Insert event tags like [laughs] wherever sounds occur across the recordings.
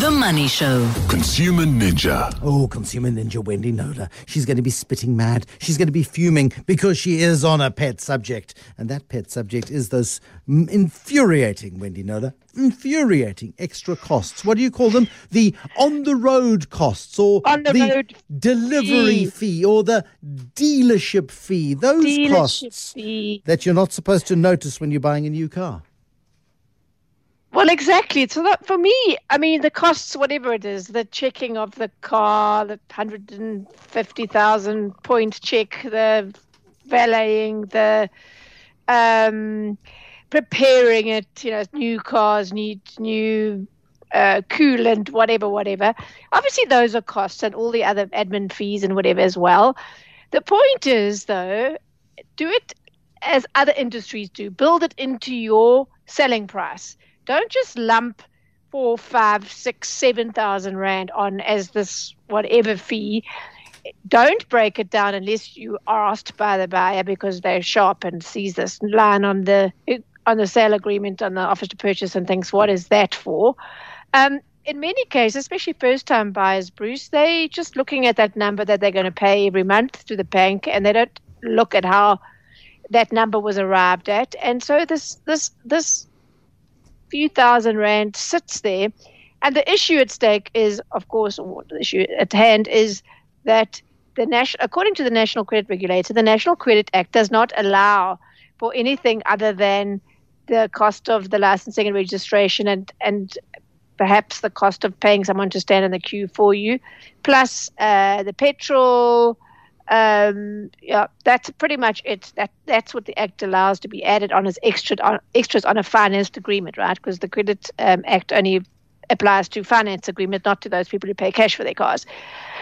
The Money Show. Consumer Ninja. Oh, Consumer Ninja Wendy Knowler. She's going to be spitting mad. She's going to be fuming because she is on a pet subject. And that pet subject is those mm, infuriating, Wendy Knowler, infuriating extra costs. What do you call them? The on the road costs or On the road delivery fee. fee or the dealership fee. Those Dealership costs fee. that you're not supposed to notice when you're buying a new car. Well, exactly. So that for me, I mean, the costs, whatever it is, the checking of the car, the hundred and fifty thousand point check, the valeting, the um, preparing it. You know, new cars need new uh, coolant, whatever, whatever. Obviously, those are costs, and all the other admin fees and whatever as well. The point is, though, do it as other industries do. Build it into your selling price. Don't just lump four, five, six, seven thousand rand on as this whatever fee. Don't break it down unless you are asked by the buyer because they're sharp and sees this line on the on the sale agreement on the offer to purchase and thinks, what is that for? Um, in many cases, especially first time buyers, Bruce, they just looking at that number that they're going to pay every month to the bank and they don't look at how that number was arrived at. And so this this this few thousand rand sits there. And the issue at stake is, of course, or the issue at hand is that the national, according to the National Credit Regulator, the National Credit Act does not allow for anything other than the cost of the licensing and registration and, and perhaps the cost of paying someone to stand in the queue for you, plus uh, the petrol. Um, yeah, that's pretty much it. That that's what the act allows to be added on as extra on, extras on a financed agreement, right? Because the Credit um, Act only applies to finance agreement, not to those people who pay cash for their cars.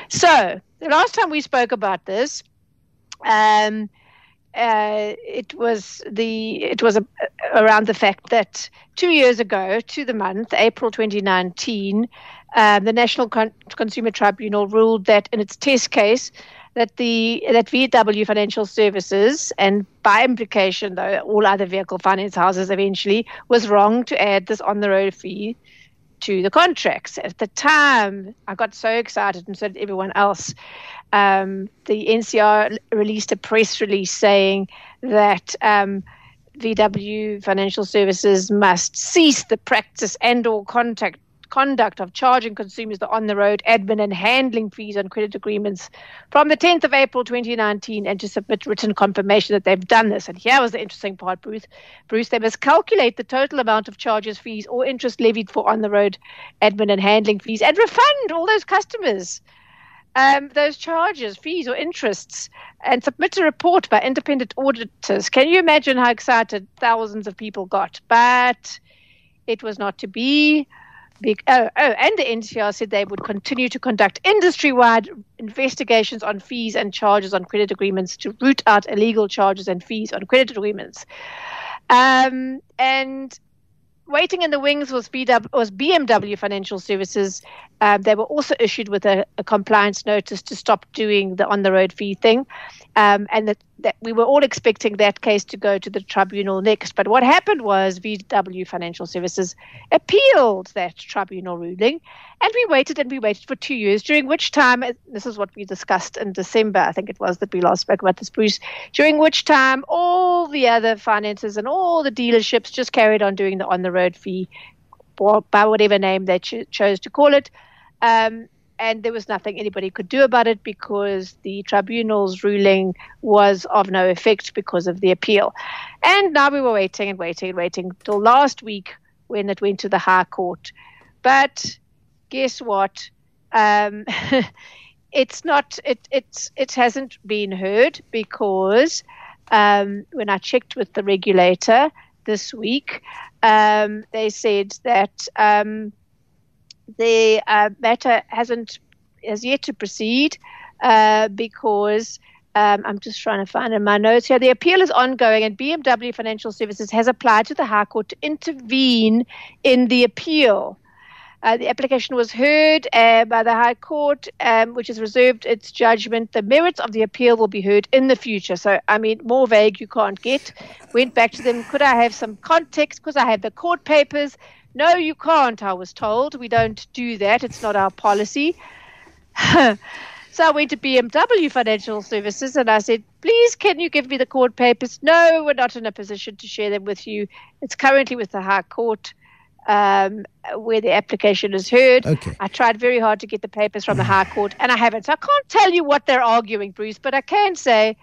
So the last time we spoke about this, um, uh, it was the it was a, around the fact that two years ago, to the month April 2019, um, the National Con- Consumer Tribunal ruled that in its test case that the that VW Financial Services and by implication though all other vehicle finance houses eventually was wrong to add this on the road fee to the contracts. At the time, I got so excited, and so did everyone else. Um, the NCR released a press release saying that um, VW Financial Services must cease the practice and/or contact conduct of charging consumers the on the road admin and handling fees on credit agreements from the 10th of April 2019 and to submit written confirmation that they've done this. And here was the interesting part, Bruce. Bruce, they must calculate the total amount of charges, fees, or interest levied for on the road admin and handling fees and refund all those customers. Um, those charges, fees, or interests, and submit a report by independent auditors. Can you imagine how excited thousands of people got? But it was not to be. Big, oh, oh, and the NCR said they would continue to conduct industry wide investigations on fees and charges on credit agreements to root out illegal charges and fees on credit agreements. Um, and waiting in the wings was, BW, was BMW Financial Services. Um, they were also issued with a, a, compliance notice to stop doing the on the road fee thing. Um, and that, that we were all expecting that case to go to the tribunal next. But what happened was VW Financial Services appealed that tribunal ruling, and we waited and we waited for two years, during which time, this is what we discussed in December, I think it was that we last spoke about this, Bruce, during which time all the other finances and all the dealerships just carried on doing the on the road fee by whatever name they cho- chose to call it. Um, and there was nothing anybody could do about it because the tribunal's ruling was of no effect because of the appeal. And now we were waiting and waiting and waiting till last week when it went to the High Court. But guess what? Um, [laughs] it's not. It it's it hasn't been heard because um, when I checked with the regulator this week, um, they said that um, the uh, matter hasn't has yet to proceed uh, because um, I'm just trying to find in my notes here. The appeal is ongoing, and BMW Financial Services has applied to the High Court to intervene in the appeal. Uh, the application was heard uh, by the High Court, um, which has reserved its judgment. The merits of the appeal will be heard in the future. So, I mean, more vague you can't get. Went back to them. Could I have some context? Because I have the court papers. No, you can't, I was told. We don't do that. It's not our policy. [laughs] so I went to BMW Financial Services and I said, please, can you give me the court papers? No, we're not in a position to share them with you. It's currently with the High Court. Um, where the application is heard. Okay. I tried very hard to get the papers from the High Court, and I haven't. So I can't tell you what they're arguing, Bruce, but I can say,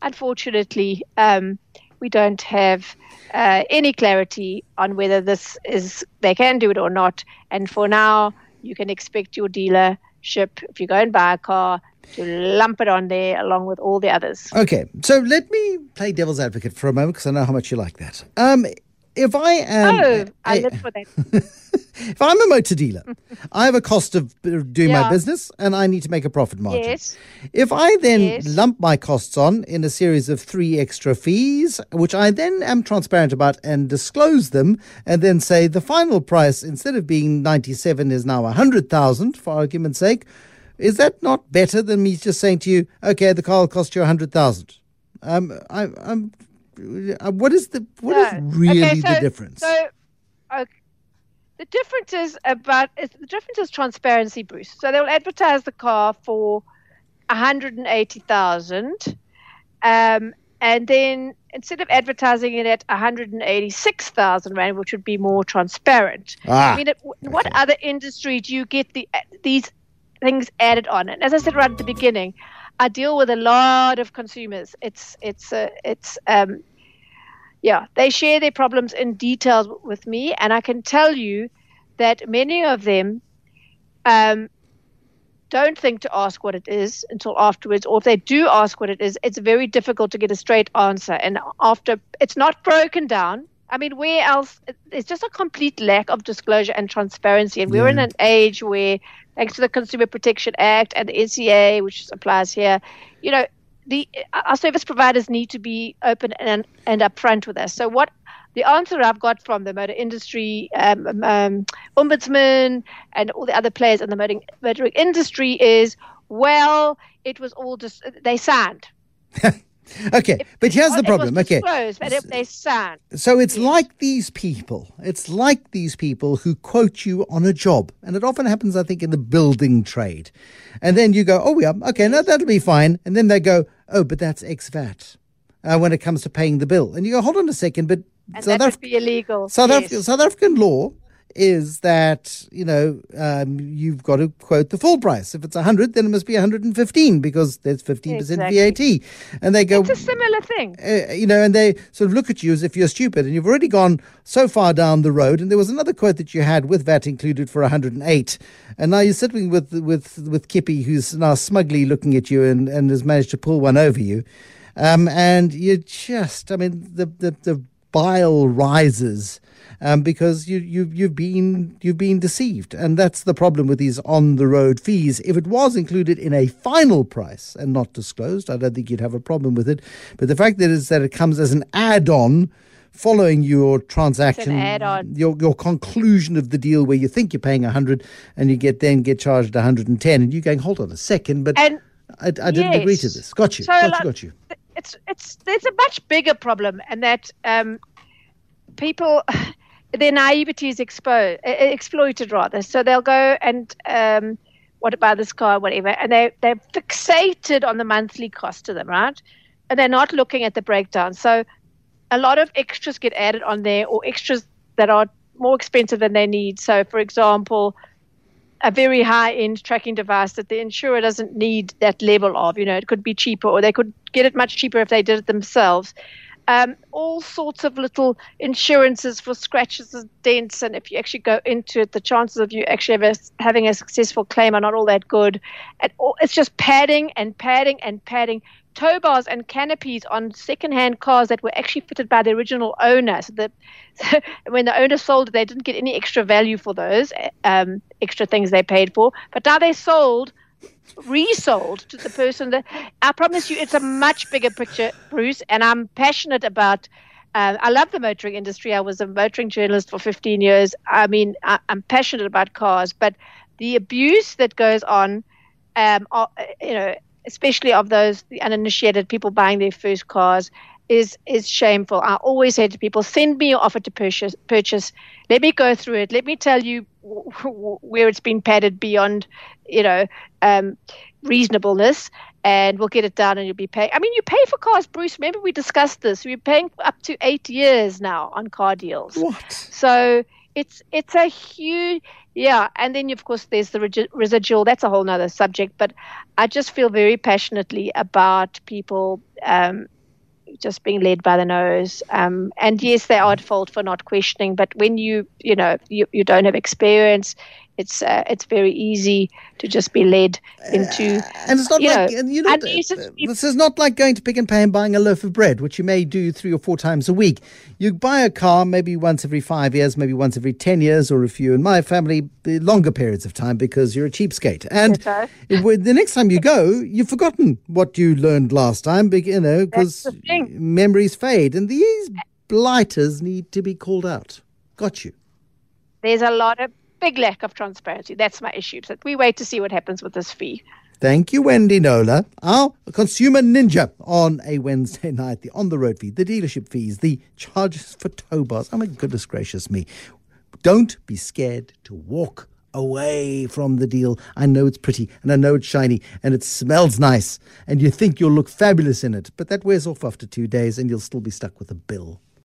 unfortunately, um, we don't have uh, any clarity on whether this is they can do it or not. And for now, you can expect your dealership, if you go and buy a car, to lump it on there along with all the others. Okay, so let me play devil's advocate for a moment because I know how much you like that. Um, if I am, oh, I live for that. [laughs] if I'm a motor dealer, [laughs] I have a cost of doing my business, and I need to make a profit margin. Yes. If I then Yes. lump my costs on in a series of three extra fees, which I then am transparent about and disclose them, and then say the final price instead of being ninety-seven is now a hundred thousand, for argument's sake, is that not better than me just saying to you, okay, the car will cost you a hundred thousand? Um, I, I'm. uh, What is the what is No. really Okay, the difference? So, okay. The difference is about is, the difference is transparency, Bruce. So they'll advertise the car for one hundred and eighty thousand, um, and then instead of advertising it at one hundred and eighty six thousand rand, which would be more transparent. ah, I mean, it, what okay. other industry do you get the these things added on? And as I said right at the beginning, I deal with a lot of consumers. It's it's uh, it's um, yeah, they share their problems in detail with me, and I can tell you that many of them um, don't think to ask what it is until afterwards, or if they do ask what it is, it's very difficult to get a straight answer. And after it's not broken down. I mean, where else? It's just a complete lack of disclosure and transparency. And we're in an age where, thanks to the Consumer Protection Act and the NCA, which applies here, you know, the our service providers need to be open and and upfront with us. So what the answer I've got from the motor industry um, um, um, ombudsman and all the other players in the motoring, motoring industry is, well, it was all just they signed. [laughs] okay, but here's the It was problem. Okay, disclosed, but it- they signed. So it's like these people. It's like these people who quote you on a job. And it often happens, I think, in the building trade. And then you go, oh, yeah, okay, no, that'll be fine. And then they go, oh, but that's ex VAT uh, when it comes to paying the bill. And you go, hold on a second, but And South, that Af- would be illegal. South, yes. Af- South African law is that, you know, um, you've got to quote the full price. If it's 100, then it must be 115 because there's 15% VAT. And they go, It's a similar thing. uh, you know, and they sort of look at you as if you're stupid, and you've already gone so far down the road. And there was another quote that you had with VAT included for 108, and now you're sitting with with with Kippy, who's now smugly looking at you and, and has managed to pull one over you, um, and you just, I mean, the the, the bile rises. Um, because you, you you've been you've been deceived, and that's the problem with these on the road fees. If it was included in a final price and not disclosed, I don't think you'd have a problem with it. But the fact that is that it comes as an add-on following your transaction, add-on. your your conclusion of the deal where you think you're paying hundred and you get then get charged 110, and you're going, hold on a second, but And I, I didn't agree to this. Got you, So, got you, like, got you. it's it's there's a much bigger problem, and that um, people [sighs] their naivety is exposed, exploited rather. So they'll go and um, what about this car, whatever, and they they're fixated on the monthly cost to them, right? And they're not looking at the breakdown. So a lot of extras get added on there, or extras that are more expensive than they need. So, for example, a very high end tracking device that the insurer doesn't need that level of. You know, it could be cheaper, or they could get it much cheaper if they did it themselves. Um, all sorts of little insurances for scratches and dents, and if you actually go into it, the chances of you actually a, having a successful claim are not all that good. And it's just padding and padding and padding. Tow bars and canopies on second-hand cars that were actually fitted by the original owner. So the [laughs] when the owner sold it, they didn't get any extra value for those um, extra things they paid for. But now they sold, resold to the person that I promise you, it's a much bigger picture, Bruce. And I'm passionate about. Uh, I love the motoring industry. I was a motoring journalist for 15 years. I mean, I, I'm passionate about cars, but the abuse that goes on, um, are, you know, especially of those uninitiated people buying their first cars, is is shameful. I always say to people, send me your offer to purchase. Purchase. Let me go through it. Let me tell you [laughs] where it's been padded beyond, you know, um, reasonableness, and we'll get it down, and you'll be paying. I mean, you pay for cars, Bruce. Remember we discussed this. We're paying up to eight years now on car deals. What? So it's it's a huge yeah and then of course there's the residual that's a whole nother subject but i just feel very passionately about people um, just being led by the nose. Um, and yes they are at fault for not questioning but when you you know you, you don't have experience it's uh, it's very easy to just be led into. Uh, and it's not like know, you know, this is not like going to Pick n Pay and buying a loaf of bread, which you may do three or four times a week. You buy a car maybe once every five years, maybe once every ten years, or if you in my family, longer periods of time because you're a cheapskate. And the next time you go, you've forgotten what you learned last time, you know, because memories fade, and these blighters need to be called out. Got you. There's a lot of big lack of transparency. That's my issue. So we wait to see what happens with this fee. Thank you, Wendy Knowler, our consumer ninja on a Wednesday [laughs] night. The on the road fee, the dealership fees, the charges for tow bars. Oh, my goodness gracious me. Don't be scared to walk away from the deal. I know it's pretty and I know it's shiny and it smells nice and you think you'll look fabulous in it, but that wears off after two days and you'll still be stuck with a bill.